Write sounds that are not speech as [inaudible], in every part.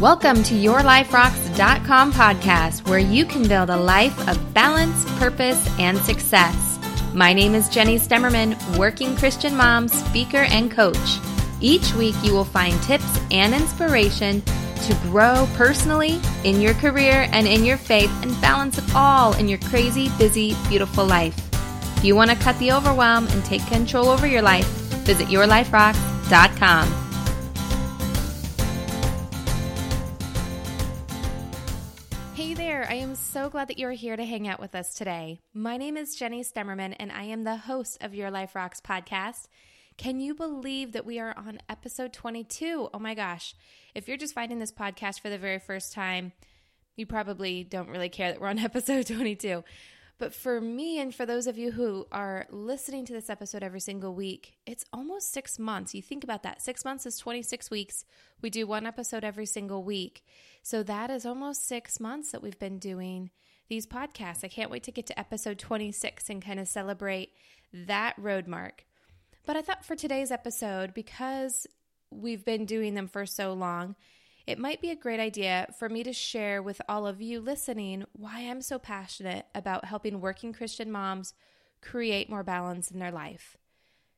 Welcome to YourLifeRocks.com podcast, where you can build a life of balance, purpose, and success. My name is Jenny Stemmerman, working Christian mom, speaker, and coach. Each week, you will find tips and inspiration to grow personally, in your career, and in your faith, and balance it all in your crazy, busy, beautiful life. If you want to cut the overwhelm and take control over your life, visit YourLifeRocks.com. so glad that you're here to hang out with us today. My name is Jenny Stemmerman, and I am the host of Your Life Rocks podcast. Can you believe that we are on episode 22? Oh my gosh. If you're just finding this podcast for the very first time, you probably don't really care that we're on [laughs] episode 22. But for me, and for those of you who are listening to this episode every single week, it's almost six months. You think about that. Six months is 26 weeks. We do one episode every single week. So that is almost six months that we've been doing these podcasts. I can't wait to get to episode 26 and kind of celebrate that road mark. But I thought for today's episode, because we've been doing them for so long, it might be a great idea for me to share with all of you listening why I'm so passionate about helping working Christian moms create more balance in their life.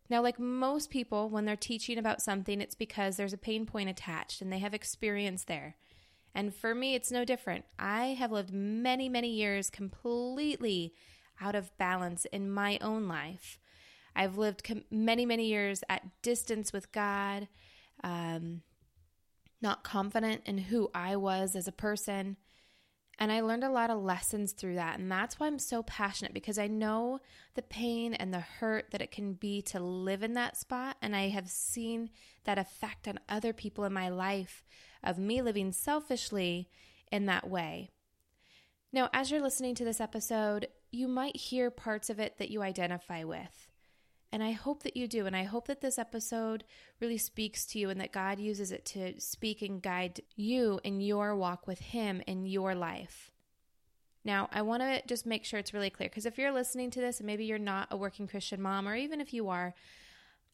Now, like most people, when they're teaching about something, it's because there's a pain point attached and they have experience there. And for me, it's no different. I have lived many, many years completely out of balance in my own life. I've lived com- many, many years at distance with God. Um, not confident in who I was as a person. And I learned a lot of lessons through that. And that's why I'm so passionate because I know the pain and the hurt that it can be to live in that spot. And I have seen that effect on other people in my life of me living selfishly in that way. Now, as you're listening to this episode, you might hear parts of it that you identify with. And I hope that you do. And I hope that this episode really speaks to you and that God uses it to speak and guide you in your walk with Him in your life. Now, I want to just make sure it's really clear because if you're listening to this and maybe you're not a working Christian mom, or even if you are,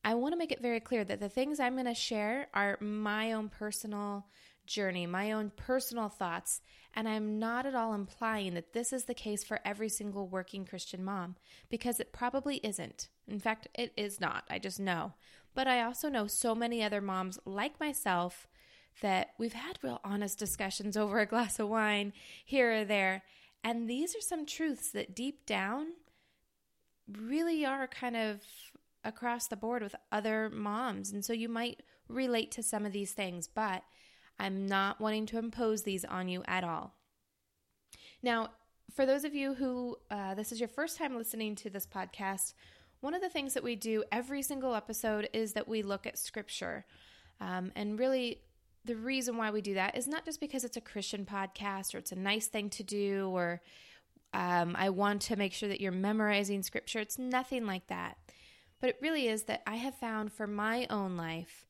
I want to make it very clear that the things I'm going to share are my own personal journey, my own personal thoughts, and I'm not at all implying that this is the case for every single working Christian mom, because it probably isn't. In fact, it is not. I just know. But I also know so many other moms like myself that we've had real honest discussions [laughs] over a glass of wine here or there. And these are some truths that deep down really are kind of across the board with other moms. And so you might relate to some of these things, but I'm not wanting to impose these on you at all. Now, for those of you who uh, this is your first time listening to this podcast, one of the things that we do every single episode is that we look at scripture. Um, and really, the reason why we do that is not just because it's a Christian podcast or it's a nice thing to do or um, I want to make sure that you're memorizing scripture. It's nothing like that. But it really is that I have found for my own life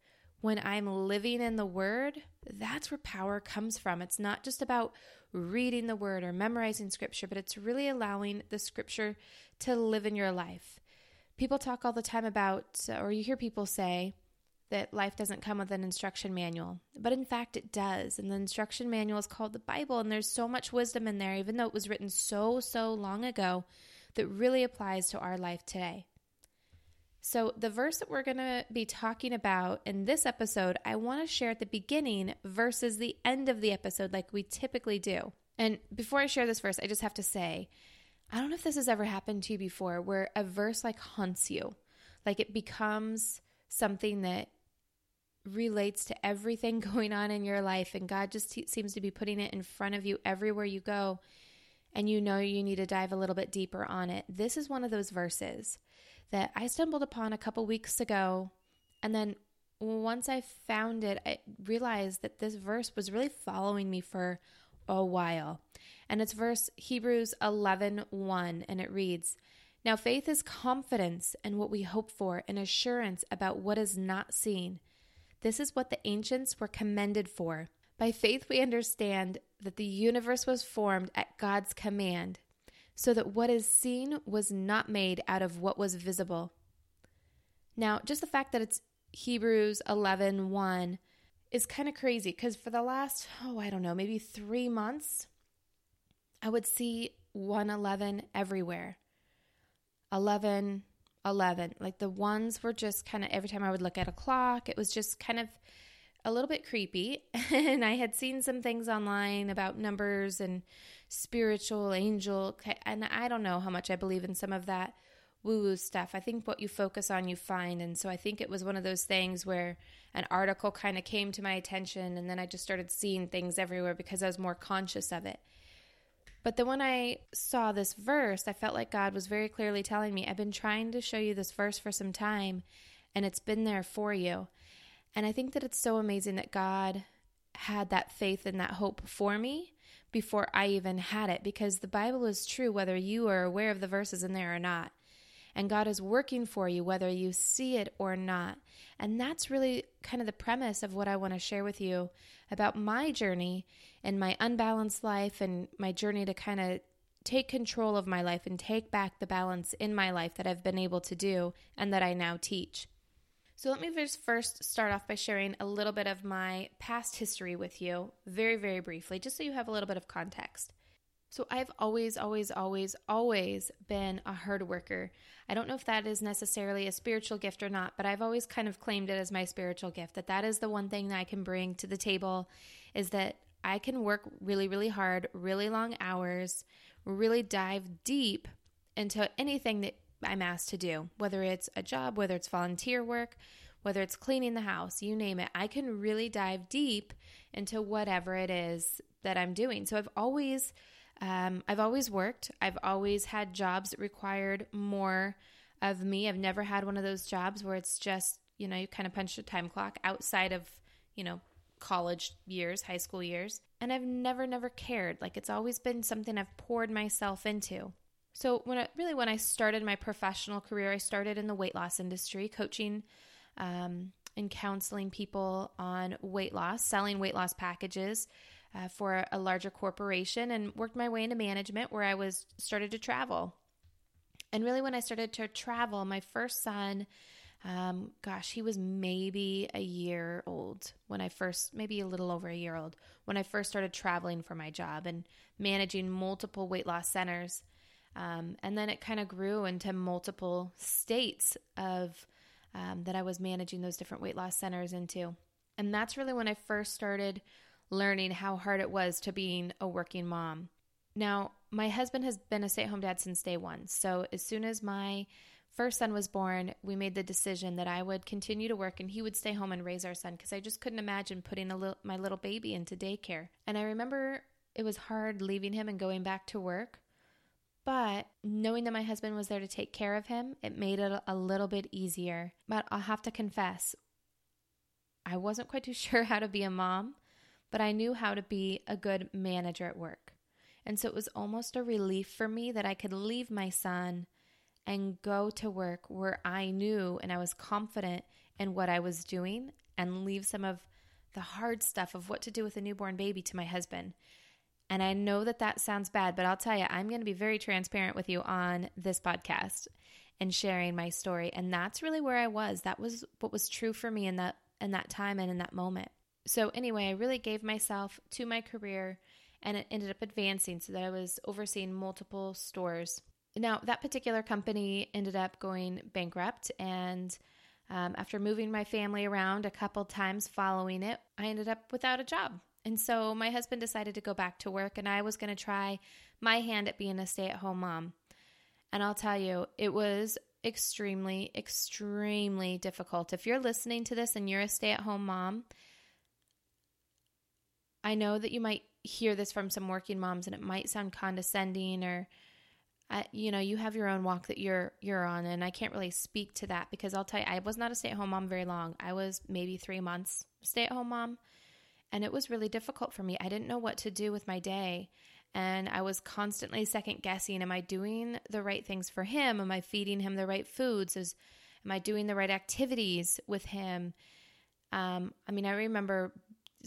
when I'm living in the Word, that's where power comes from. It's not just about reading the Word or memorizing Scripture, but it's really allowing the Scripture to live in your life. People talk all the time about, or you hear people say, that life doesn't come with an instruction manual. But in fact, it does. And the instruction manual is called the Bible, and there's so much wisdom in there, even though it was written so, so long ago, that really applies to our life today. So, the verse that we're going to be talking about in this episode, I want to share at the beginning versus the end of the episode, like we typically do. And before I share this verse, I just have to say, I don't know if this has ever happened to you before, where a verse like haunts you, like it becomes something that relates to everything [laughs] going on in your life, and God just seems to be putting it in front of you everywhere you go, and you know you need to dive a little bit deeper on it. This is one of those verses that I stumbled upon a couple weeks ago. And then once I found it, I realized that this verse was really following me for a while. And it's verse Hebrews 11 1, and it reads, Now faith is confidence in what we hope for and assurance about what is not seen. This is what the ancients were commended for. By faith, we understand that the universe was formed at God's command so that what is seen was not made out of what was visible. Now, just the fact that it's Hebrews 11 1 is kind of crazy because for the last, oh, I don't know, maybe three months, I would see 111 everywhere. 11, 11. Like the ones were just kind of every time I would look at a clock, it was just kind of a little bit creepy. [laughs] and I had seen some things online about numbers and spiritual angel. And I don't know how much I believe in some of that woo woo stuff. I think what you focus on, you find. And so I think it was one of those things where an article kind of came to my attention. And then I just started seeing things everywhere because I was more conscious of it. But then when I saw this verse, I felt like God was very clearly telling me, I've been trying to show you this verse for some time, and it's been there for you. And I think that it's so amazing that God had that faith and that hope for me before I even had it, because the Bible is true whether you are aware of the verses in there or not. And God is working for you whether you see it or not. And that's really kind of the premise of what I want to share with you about my journey and my unbalanced life and my journey to kind of take control of my life and take back the balance in my life that I've been able to do and that I now teach. So, let me just first start off by sharing a little bit of my past history with you, very, very briefly, just so you have a little bit of context. So, I've always, always, always, always been a hard worker. I don't know if that is necessarily a spiritual gift or not, but I've always kind of claimed it as my spiritual gift that that is the one thing that I can bring to the table is that I can work really, really hard, really long hours, really dive deep into anything that I'm asked to do, whether it's a job, whether it's volunteer work, whether it's cleaning the house, you name it. I can really dive deep into whatever it is that I'm doing. So I've always um, I've always worked. I've always had jobs that required more of me. I've never had one of those jobs where it's just, you know, you kind of punch a time clock outside of, you know, college years, high school years. And I've never, never cared. Like it's always been something I've poured myself into. So when I, really when I started my professional career, I started in the weight loss industry, coaching um, and counseling people on weight loss, selling weight loss packages uh, for a larger corporation, and worked my way into management where I was started to travel. And really, when I started to travel, my first son um, gosh, he was maybe a year old when I first, maybe a little over a year old, when I first started traveling for my job and managing multiple weight loss centers. Um, and then it kind of grew into multiple states of um, that I was managing those different weight loss centers into. And that's really when I first started learning how hard it was to being a working mom. Now, my husband has been a stay at home dad since day one. So as soon as my first son was born, we made the decision that I would continue to work and he would stay home and raise our son because I just couldn't imagine putting little, my little baby into daycare. And I remember it was hard leaving him and going back to work. But knowing that my husband was there to take care of him, it made it a little bit easier. But I'll have to confess, I wasn't quite [laughs] too sure how to be a mom, but I knew how to be a good manager at work. And so it was almost a relief for me that I could leave my son and go to work where I knew and I was confident in what I was doing and leave some of the hard stuff of what to do with a newborn baby to my husband. And I know that that sounds bad, but I'll tell you, I'm going to be very transparent with you on this podcast and sharing my story. And that's really where I was. That was what was true for me in that in that time and in that moment. So anyway, I really gave myself to my career and it ended up advancing so that I was overseeing multiple stores now, that particular company ended up going bankrupt, and um, after moving my family around a couple times following it, I ended up without a job. And so my husband decided to go back to work, and I was going to try my hand at being a stay at home mom. And I'll tell you, it was extremely, extremely difficult. If you're listening to this and you're a stay at home mom, I know that you might hear this from some working moms and it might sound condescending or you know, you have your own walk that you're you're on, and I can't really speak to that because I'll tell you, I was not a stay at home mom very long. I was maybe three months stay at home mom, and it was really difficult for me. I didn't know what to do with my day, and I was constantly second guessing: Am I doing the right things for him? Am I feeding him the right foods? Is am I doing the right activities with him? Um, I mean, I remember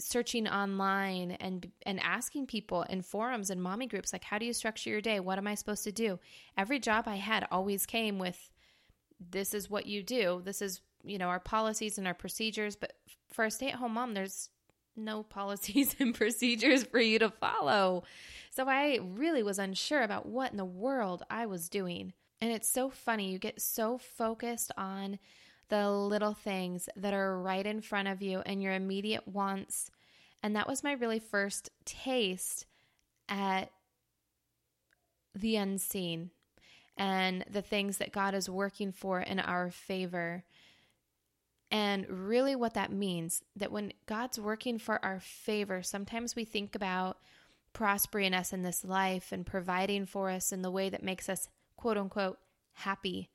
searching online and and asking people in forums and mommy groups like how do you structure your day what am i supposed to do every job i had always came with this is what you do this is you know our policies and our procedures but for a stay-at-home mom there's no policies [laughs] and procedures for you to follow. So I really was unsure about what in the world I was doing. And it's so funny. You get so focused on the little things that are right in front of you and your immediate wants. And that was my really first taste at the unseen and the things that God is working for in our favor. And really, what that means that when God's working for our favor, sometimes we think about prospering us in this life and providing for us in the way that makes us quote unquote happy.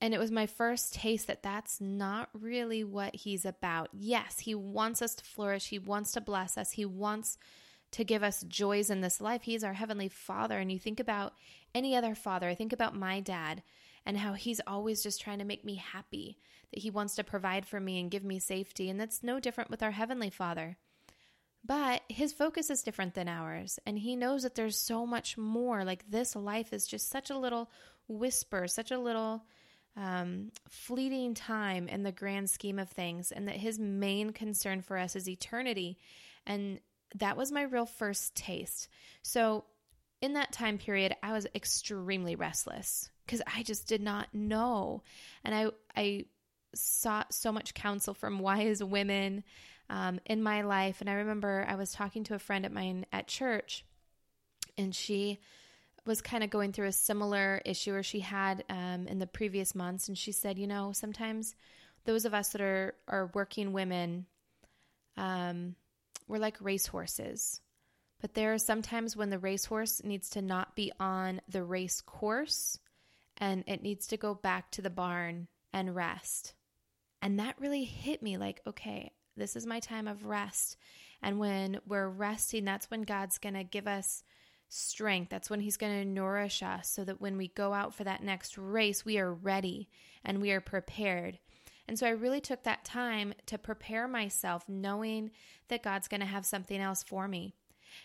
And it was my first taste that that's not really what he's about. Yes, he wants us to flourish, he wants to bless us, he wants to give us joys in this life. He's our heavenly father. And you think about any other father, I think about my dad and how he's always just trying to make me happy, that he wants to provide for me and give me safety. And that's no different with our heavenly father. But his focus is different than ours. And he knows that there's so much more. Like this life is just such a little whisper, such a little um, fleeting time in the grand scheme of things. And that his main concern for us is eternity. And that was my real first taste. So in that time period, I was extremely restless because I just did not know. And I, I sought so much counsel from [laughs] wise women um, in my life. And I remember I was talking to a friend of mine at church, and she was kind of going through a similar issue or she had um, in the previous months. And she said, you know, sometimes those of us that are, are working women, um, we're like racehorses. But there are sometimes when the racehorse needs to not be on the race course and it needs to go back to the barn and rest. And that really hit me like, okay, this is my time of rest. And when we're resting, that's when God's going to give us strength. That's when He's going to nourish us so that when we go out for that next race, we are ready and we are prepared. And so I really took that time to prepare myself, knowing that God's going to have something else for me.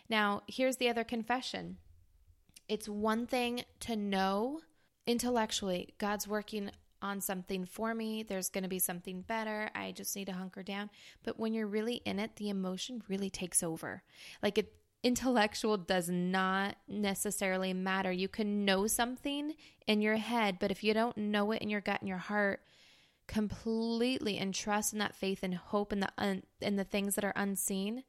Now, here's the other confession it's one thing to know intellectually God's working on something for me. There's going to be something better. I just need to hunker down. But when you're really in it, the emotion really takes over. Like it intellectual does not necessarily matter. You can know something in your head, but if you don't know it in your gut and your heart completely and trust in that faith and hope in the un- in the things that are unseen,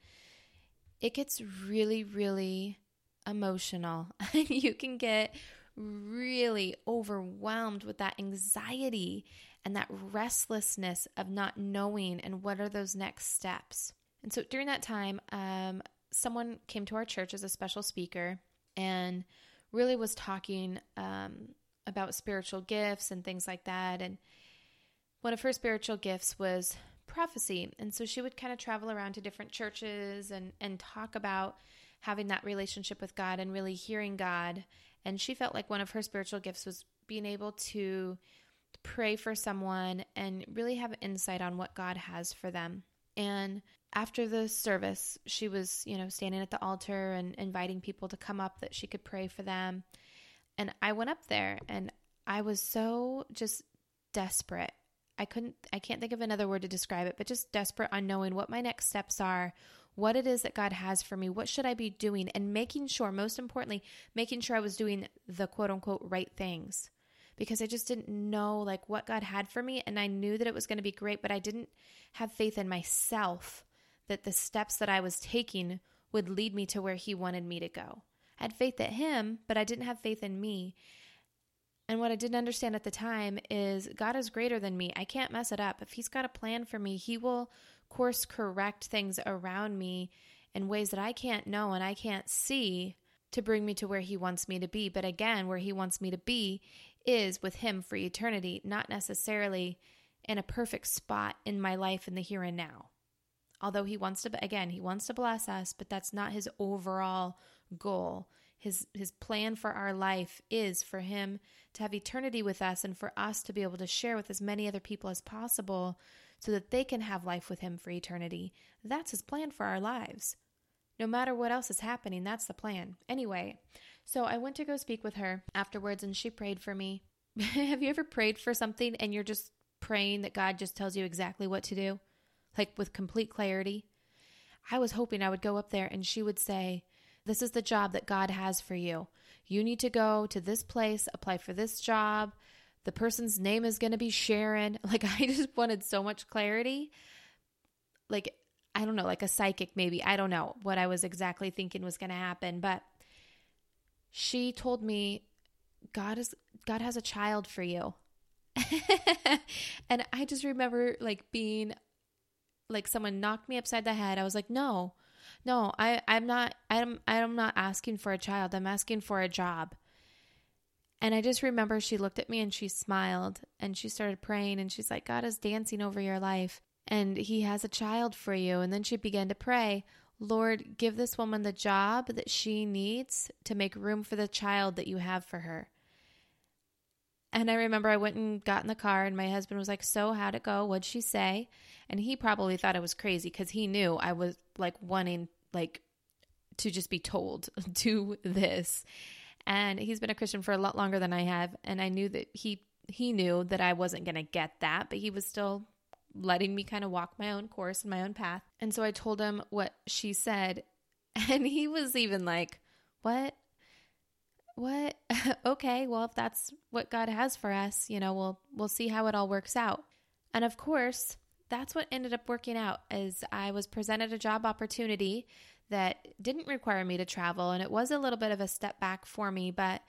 it gets really really emotional. [laughs] And you can get really overwhelmed with that anxiety and that restlessness of not knowing and what are those next steps. And so during that time, um, someone came to our church as a special speaker and really was talking um, about spiritual gifts and things like that. And one of her spiritual gifts was prophecy. And so she would kind of travel around to different churches and, and talk about having that relationship with God and really hearing God and she felt like one of her spiritual gifts was being able to pray for someone and really have insight on what God has for them. And after the service, she was, you know, standing at the altar and inviting people to come up that she could pray for them. And I went up there and I was so just desperate. I couldn't, I can't think of another word to describe it, but just desperate on knowing what my next steps are, what it is that God has for me, what should I be doing, and making sure, most importantly, making sure I was doing the quote unquote right things because I just didn't know like what God had for me and I knew that it was going to be great, but I didn't have faith in myself that the steps that I was taking would lead me to where he wanted me to go. I had faith in him, but I didn't have faith in me. And what I didn't understand at the time is God is greater than me. I can't mess it up. If he's got a plan for me, he will course correct things around me in ways that I can't know and I can't see to bring me to where He wants me to be. But again, where He wants me to be is with Him for eternity, not necessarily in a perfect spot in my life in the here and now. Although He wants to, again, He wants to bless us, but that's not His overall goal. His, his plan for our life is for him to have eternity with us and for us to be able to share with as many other people as possible so that they can have life with Him for eternity. That's His plan for our lives. No matter what else is happening, that's the plan. Anyway, so I went to go speak with her afterwards and she prayed for me. [laughs] have you ever prayed for something and you're just praying that God just tells you exactly what to do? Like with complete clarity? I was hoping I would go up there and she would say, This is the job that God has for you. You need to go to this place, apply for this job. The person's name is going to be Sharon. [laughs] Like, I just wanted so much clarity. Like, I don't know, like a psychic maybe. I don't know what I was exactly thinking was going to happen, but she told me God is God has a child for you. [laughs] and I just remember like being like someone knocked me upside the head. I was like, "No. No, I I'm not I'm I'm not asking for a child. I'm asking for a job." And I just remember she looked at me and she smiled and she started praying and she's like, God is dancing over your life and he has a child for you. And then she began to pray, Lord, give this woman the job that she needs to make room for the child that you have for her. And I remember I went and got in the car, and my husband was like, So, how'd it go? What'd she say? And he probably thought I was crazy because he knew I was like wanting, like, to just be told, [laughs] do this. And he's been a Christian for a lot longer than I have. And I knew that he he knew that I wasn't going to get that, but he was still letting me kind of walk my own course and my own path. And so I told him what she said. [laughs] And he was even like, What? What? [laughs] okay, well, if that's what God has for us, you know, we'll we'll see how it all works out. And of course, that's what ended up working out as I was presented a job opportunity that didn't require me to travel and it was a little bit of a step back for me, but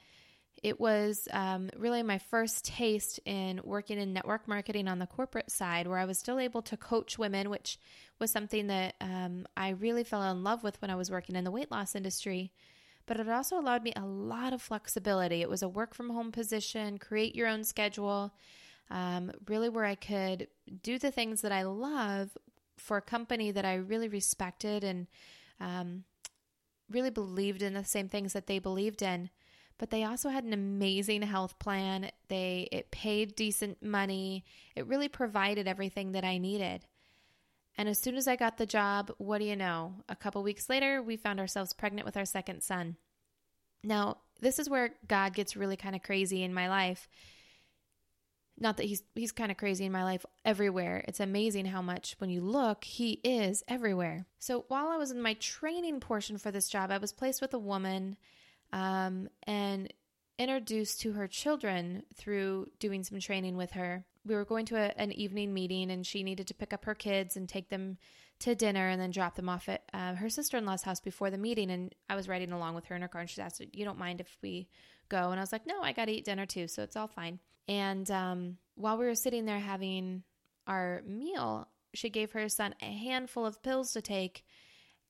it was um, really my first taste in working in network marketing on the corporate side, where I was still able to coach women, which was something that um, I really fell in love with when I was working in the weight loss industry. But it also allowed me a lot of flexibility. It was a work from home position, create your own schedule, um, really where I could do the things that I love for a company that I really respected and um, really believed in the same things that they believed in but they also had an amazing health plan. They it paid decent money. It really provided everything that I needed. And as soon as I got the job, what do you know? A couple weeks later, we found ourselves pregnant with our second son. Now, this is where God gets really kind of crazy in my life. Not that he's he's kind of crazy in my life everywhere. It's amazing how much when you look, he is everywhere. So, while I was in my training portion for this job, I was placed with a woman um, and introduced to her children through doing some training with her. We were going to a, an evening meeting, and she needed to pick up her kids and take them to dinner and then drop them off at uh, her sister in law's house before the meeting. And I was riding along with her in her car, and she asked, You don't mind if we go? And I was like, No, I got to eat dinner too, so it's all fine. And um, while we were sitting there having our meal, she gave her son a handful of pills to take.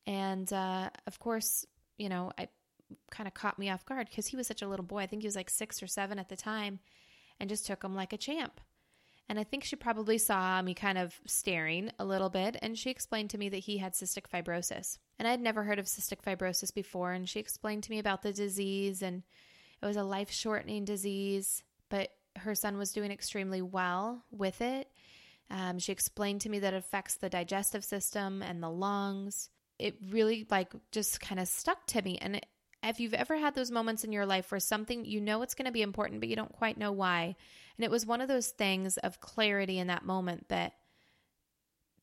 And uh, of course, you know, I kind of caught me off guard because he was such a little boy. I think he was like six or seven at the time and just took him like a champ. And I think she probably saw me kind of staring a little bit, and she explained to me that he had cystic fibrosis. And I'd never heard of cystic fibrosis before, and she explained to me about the disease, and it was a life shortening disease, but her son was doing extremely well with it. Um, she explained to me that it affects the digestive system and the lungs. It really like just kind of stuck to me, and if you've ever had those moments in your life where something you know it's going to be important, but you don't quite know why. And it was one of those things of clarity in that moment that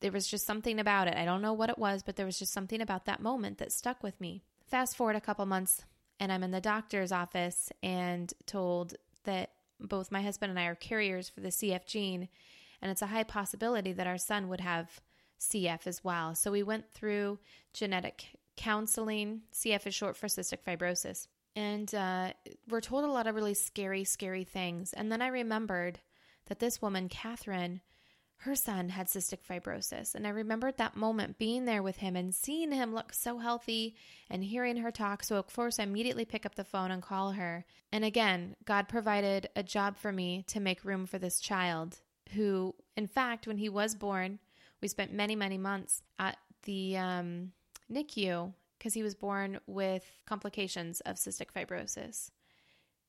there was just something about it. I don't know what it was, but there was just something about that moment that stuck with me. Fast forward a couple months, and I'm in the doctor's office and told that both my husband and I are carriers for the CF gene, and it's a high possibility that our son would have CF as well. So we went through genetic counseling. CF is short for cystic fibrosis. And uh, we're told a lot of really scary, scary things. And then I remembered that this woman, Catherine, her son had cystic fibrosis. And I remembered that moment being there with him and seeing him look so healthy and hearing her talk. So, of course, I immediately pick up the phone and call her. And again, God provided a job for me to make room for this child who, in fact, when he was born, we spent many, many months at the um, NICU because he was born with complications of cystic fibrosis.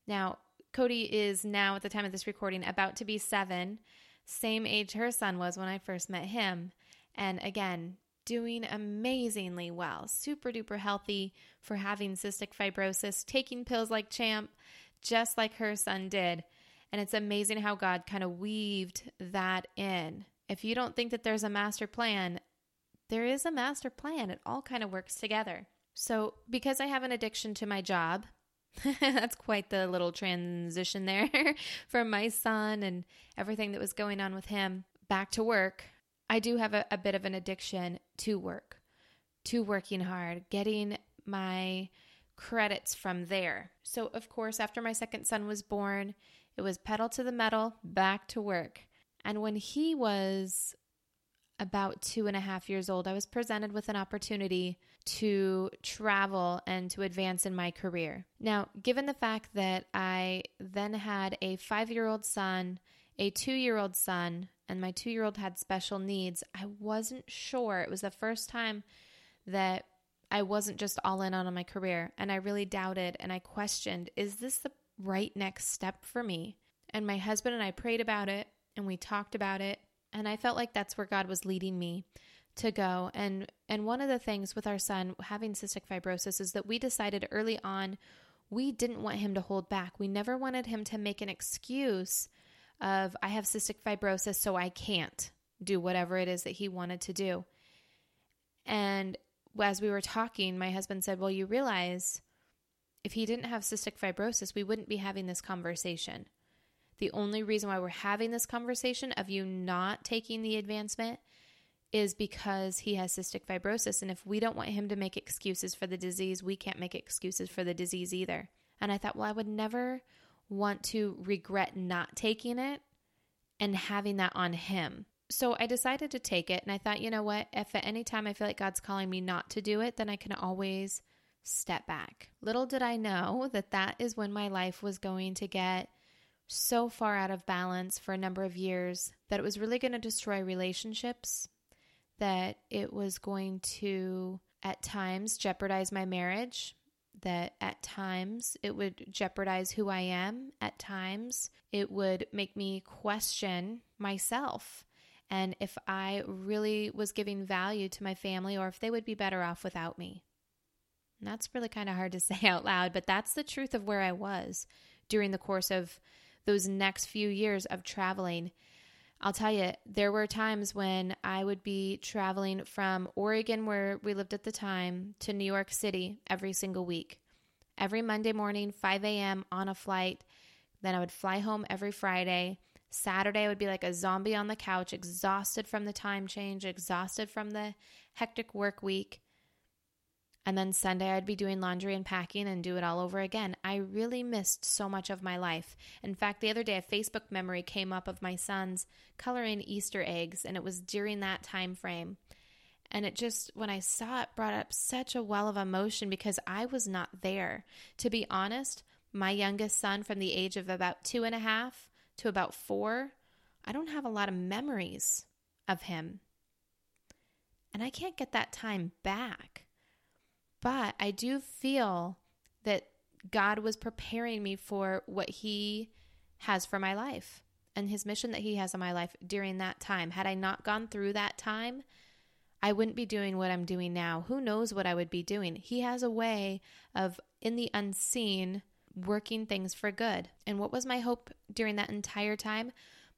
Now, Cody is now, at the time of this recording, about to be seven, same age her son was when I first met him. And again, doing amazingly well, super duper healthy for having cystic fibrosis, taking pills like champ, just like her son did. And it's amazing how God kind of weaved that in. If you don't think that there's a master plan, there is a master plan. It all kind of works together. So, because I have an addiction to my job, [laughs] that's quite the little transition there [laughs] from my son and everything that was going on with him back to work. I do have a, a bit of an addiction to work, to working hard, getting my credits from there. So, of course, after my second son was born, it was pedal to the metal, back to work. And when he was about two and a half years old, I was presented with an opportunity to travel and to advance in my career. Now, given the fact that I then had a five year old son, a two year old son, and my two year old had special needs, I wasn't sure. It was the first time that I wasn't just all in on my career, and I really doubted and I questioned is this the right next step for me? And my husband and I prayed about it and we talked about it and I felt like that's where God was leading me to go. And and one of the things with our son having cystic fibrosis is that we decided early on we didn't want him to hold back. We never wanted him to make an excuse of I have cystic fibrosis so I can't do whatever it is that he wanted to do. And as we were talking, my husband said, "Well, you realize if he didn't have cystic fibrosis, we wouldn't be having this conversation. The only reason why we're having this conversation of you not taking the advancement is because he has cystic fibrosis. And if we don't want him to make excuses for the disease, we can't make excuses for the disease either. And I thought, well, I would never want to regret not taking it and having that on him. So I decided to take it. And I thought, you know what? If at any time I feel like God's calling me not to do it, then I can always step back. Little did I know that that is when my life was going to get so far out of balance for a number of years that it was really going to destroy relationships, that it was going to, at times, jeopardize my marriage, that at times it would jeopardize who I am, at times it would make me question myself and if I really was giving value to my family or if they would be better off without me. And that's really kind of hard to [laughs] say out loud, but that's the truth of where I was during the course of those next few years of traveling. I'll tell you, there were times when I would be traveling from Oregon, where we lived at the time, to New York City every single week. Every Monday morning, 5 a.m. on a flight. Then I would fly home every Friday. Saturday, I would be like a zombie on the couch, exhausted from the time change, exhausted from the hectic work week. And then Sunday, I'd be doing laundry and packing and do it all over again. I really missed so much of my life. In fact, the other day, a Facebook memory came up of my son's coloring Easter eggs, and it was during that time frame. And it just, when I saw it, brought up such a well of emotion because I was not there. To be honest, my youngest son, from the age of about two and a half to about four, I don't have a lot of memories of him. And I can't get that time back. But I do feel that God was preparing me for what He has for my life and His mission that He has in my life during that time. Had I not gone through that time, I wouldn't be doing what I'm doing now. Who knows what I would be doing? He has a way of, in the unseen, working things for good. And what was my hope during that entire time?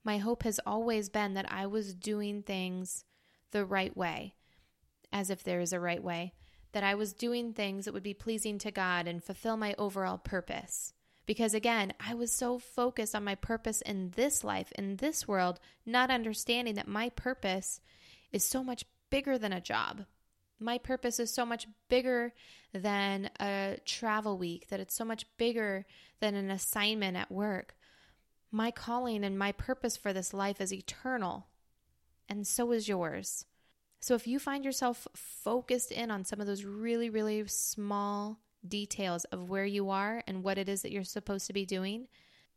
My hope has always been that I was doing things the right way, as if there is a right way that I was doing things that would be pleasing to God and fulfill my overall purpose. Because again, I was so focused on my purpose in this life, in this world, not understanding that my purpose is so much bigger than a job. My purpose is so much bigger than a travel week, that it's so much bigger than an assignment at work. My calling and my purpose for this life is eternal, and so is yours. So if you find yourself focused in on some of those really, really small details of where you are and what it is that you're supposed to be doing,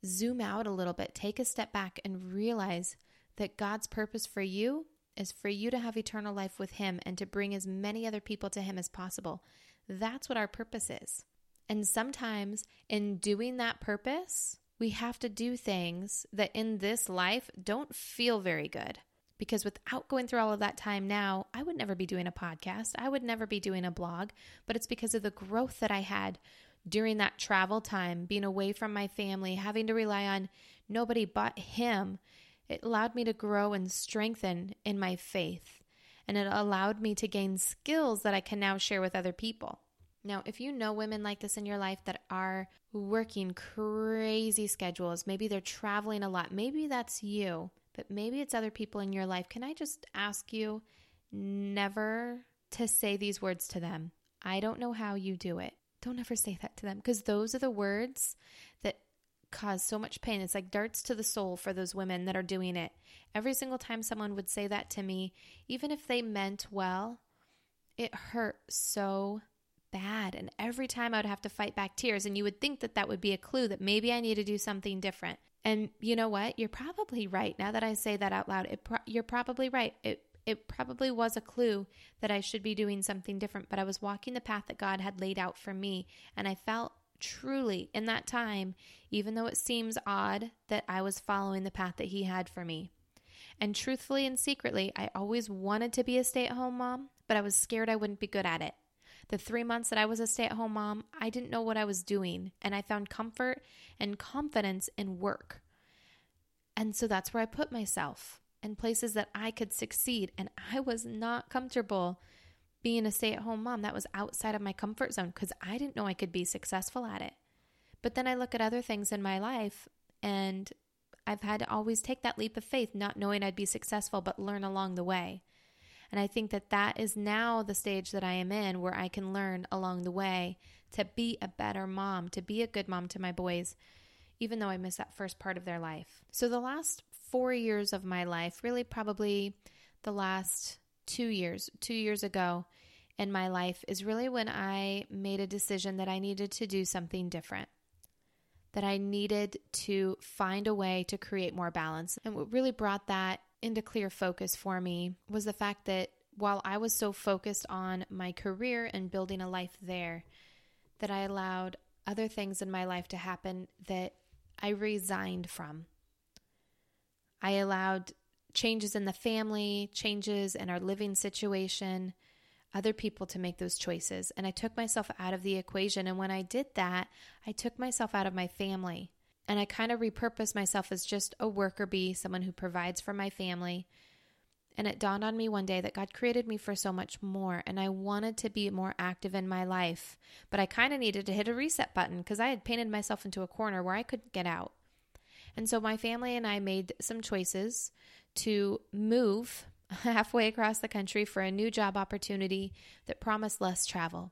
zoom out a little bit, take a step back, and realize that God's purpose for you is for you to have eternal life with Him and to bring as many other people to Him as possible. That's what our purpose is. And sometimes in doing that purpose, we have to do things that in this life don't feel very good because without going through all of that time now, I would never be doing a podcast. I would never be doing a blog, but it's because of the growth that I had during that travel time, being away from my family, having to rely on nobody but Him. It allowed me to grow and strengthen in my faith. and it allowed me to gain skills that I can now share with other people. Now, if you know women like this in your life that are working crazy schedules, maybe they're traveling a lot, maybe that's you, but maybe it's other people in your life. Can I just ask you never to say these words to them? I don't know how you do it. Don't ever say that to them because those are the words that cause so much pain. It's like darts to the soul for those women that are doing it. Every single time someone would say that to me, even if they meant well, it hurt so bad. And every time I would have to fight back tears. And you would think that that would be a clue that maybe I need to do something different. And you know what? You're probably right. Now that I say that out loud, pro- you're probably right. It it probably was a clue that I should be doing something different, but I was walking the path that God had laid out for me, and I felt truly in that time, even though it seems odd, that I was following the path that He had for me. And truthfully and secretly, I always wanted to be a stay at home mom, but I was scared I wouldn't be good at it. The three months that I was a stay at home mom, I didn't know what I was doing, and I found comfort and confidence in work. And so that's where I put myself in places that I could succeed. And I was not comfortable being a stay at home mom. That was outside of my comfort zone because I didn't know I could be successful at it. But then I look at other things in my life and I've had to always take that leap of faith, not knowing I'd be successful, but learn along the way. And I think that that is now the stage that I am in where I can learn along the way to be a better mom, to be a good mom to my boys, even though I miss that first part of their life. So the last four years of my life, really probably the last two years, two years ago in my life, is really when I made a decision that I needed to do something different that I needed to find a way to create more balance. And what really brought that into clear focus for me was the fact that while I was so focused on my career and building a life there, that I allowed other things in my life to happen that I resigned from. I allowed changes in the family, changes in our living situation, other people to make those choices. And I took myself out of the equation. And when I did that, I took myself out of my family. And I kind of repurposed myself as just a worker bee, someone who provides for my family. And it dawned on me one day that God created me for so much more, and I wanted to be more active in my life. But I kind of needed to hit a reset button because I had painted myself into a corner where I couldn't get out. And so my family and I made some choices to move [laughs] halfway across the country for a new job opportunity that promised less travel.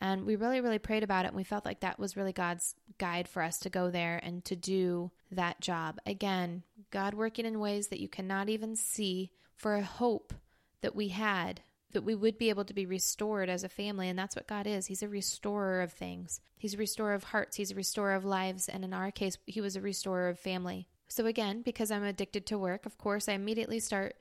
And we really, really prayed about it. And we felt like that was really God's guide for us to go there and to do that job. Again, God working in ways that you cannot even see for a hope that we had that we would be able to be restored as a family. And that's what God is. He's a restorer of things, He's a restorer of hearts, He's a restorer of lives. And in our case, He was a restorer of family. So, again, because I'm addicted to work, of course, I immediately start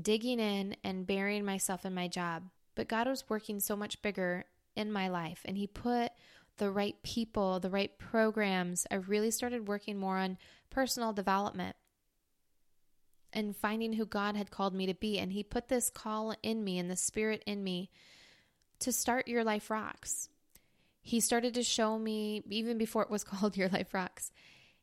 digging in and burying myself in my job. But God was working so much bigger in my life and he put the right people, the right programs. I really started working more on personal development and finding who God had called me to be. And he put this call in me and the spirit in me to start Your Life Rocks. He started to show me, even before it was [laughs] called Your Life Rocks,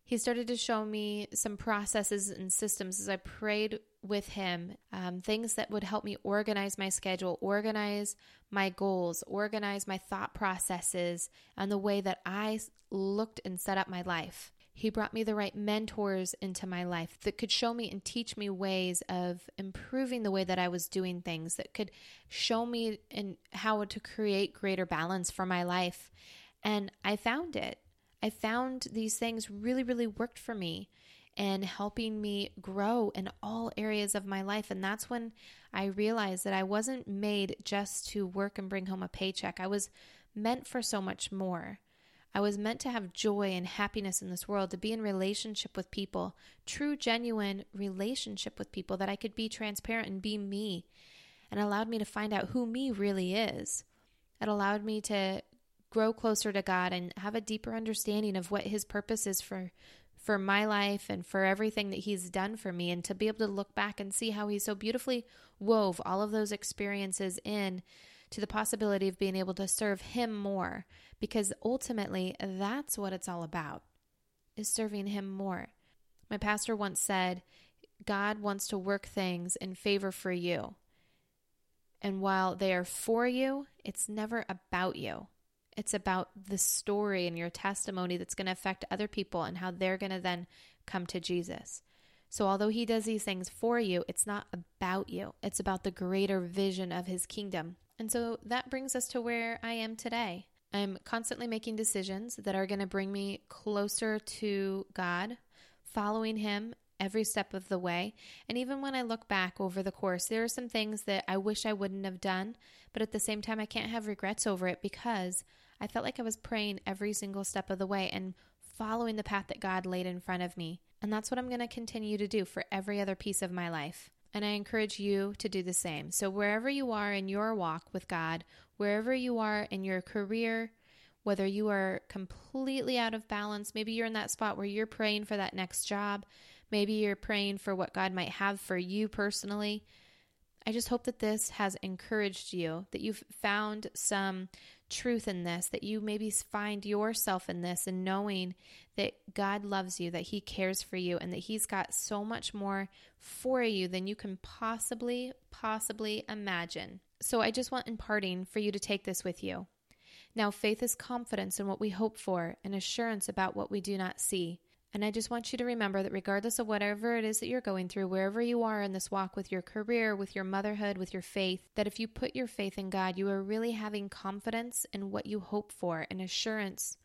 he started to show me some processes and systems as I prayed with him, um, things that would help me organize my schedule, organize my goals, organize my thought processes, and the way that I looked and set up my life. He brought me the right mentors into my life that could show me and teach me ways of improving the way that I was doing things, that could show me in how to create greater balance for my life. And I found it. I found these things really, really worked for me and helping me grow in all areas of my life. And that's when I realized that I wasn't made just to work and bring home a paycheck. I was meant for so much more. I was meant to have joy and happiness in this world, to be in relationship with people, true, genuine relationship with people, that I could be transparent and be me, and allowed me to find out who me really is. It allowed me to grow closer to God and have a deeper understanding of what his purpose is for for my life and for everything that he's done for me and to be able to look back and see how he so beautifully wove all of those experiences in to the possibility of being able to serve him more because ultimately that's what it's all about is serving him more. My pastor once said, God wants to work things in favor for you. And while they are for you, it's never about you. It's about the story and your testimony that's going to affect other people and how they're going to then come to Jesus. So, although he does these things for you, it's not about you, it's about the greater vision of his kingdom. And so that brings us to where I am today. I'm constantly making decisions that are going to bring me closer to God, following him every step of the way. And even when I look back over the course, there are some things that I wish I wouldn't have done, but at the same time, I can't have regrets over it because I felt like I was praying every single step of the way and following the path that God laid in front of me. And that's what I'm going to continue to do for every other piece of my life. And I encourage you to do the same. So, wherever you are in your walk with God, wherever you are in your career, whether you are completely out of balance, maybe you're in that spot where you're praying for that next job, maybe you're praying for what God might have for you personally. I just hope that this has encouraged you, that you've found some truth in this, that you maybe find yourself in this and knowing that God loves you, that He cares for you, and that He's got so much more for you than you can possibly, possibly imagine. So I just want in parting for you to take this with you. Now, faith is confidence in what we hope for and assurance about what we do not see. And I just want you to remember that regardless of whatever it is that you're going through, wherever you are in this walk with your career, with your motherhood, with your faith, that if you put your faith in God, you are really having confidence in what you hope for and assurance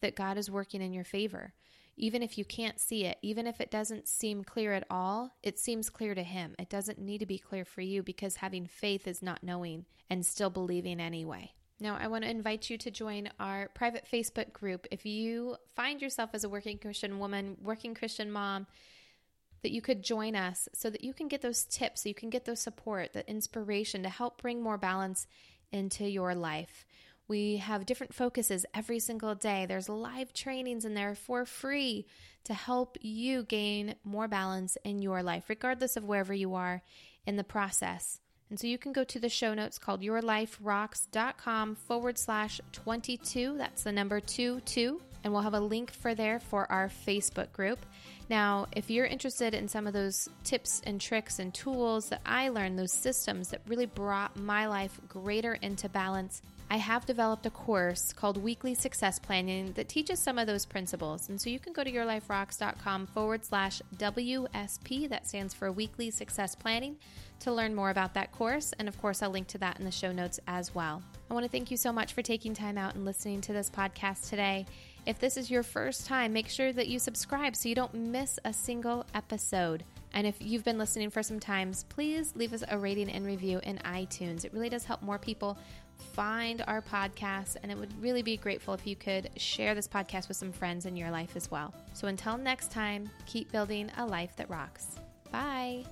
that God is working in your favor. Even if you can't see it, even if it doesn't seem clear at all, it seems clear to Him. It doesn't need to be clear for you because having faith is not knowing and still believing anyway. Now, I want to invite you to join our private Facebook group. If you find yourself as a working Christian woman, working Christian mom, that you could join us so that you can get those tips, so you can get those support, the inspiration to help bring more balance into your life. We have different focuses every single day. There's live trainings in there for free to help you gain more balance in your life, regardless of wherever you are in the process. And so you can go to the show notes called yourliferocks.com forward slash 22. That's the number 2 2. And we'll have a link for there for our Facebook group. Now, if you're interested in some of those tips and tricks and tools that I learned, those systems that really brought my life greater into balance, I have developed a course called Weekly Success Planning that teaches some of those principles. And so you can go to yourliferocks.com forward slash WSP, that stands for Weekly Success Planning, to learn more about that course. And of course, I'll link to that in the show notes as well. I want to thank you so much for taking time out and listening to this podcast today. If this is your first time, make sure that you subscribe so you don't miss a single episode. And if you've been listening for some times, please leave us a rating and review in iTunes. It really does help more people find our podcast, and it would really be grateful if you could share this podcast with some friends in your life as well. So until next time, keep building a life that rocks. Bye.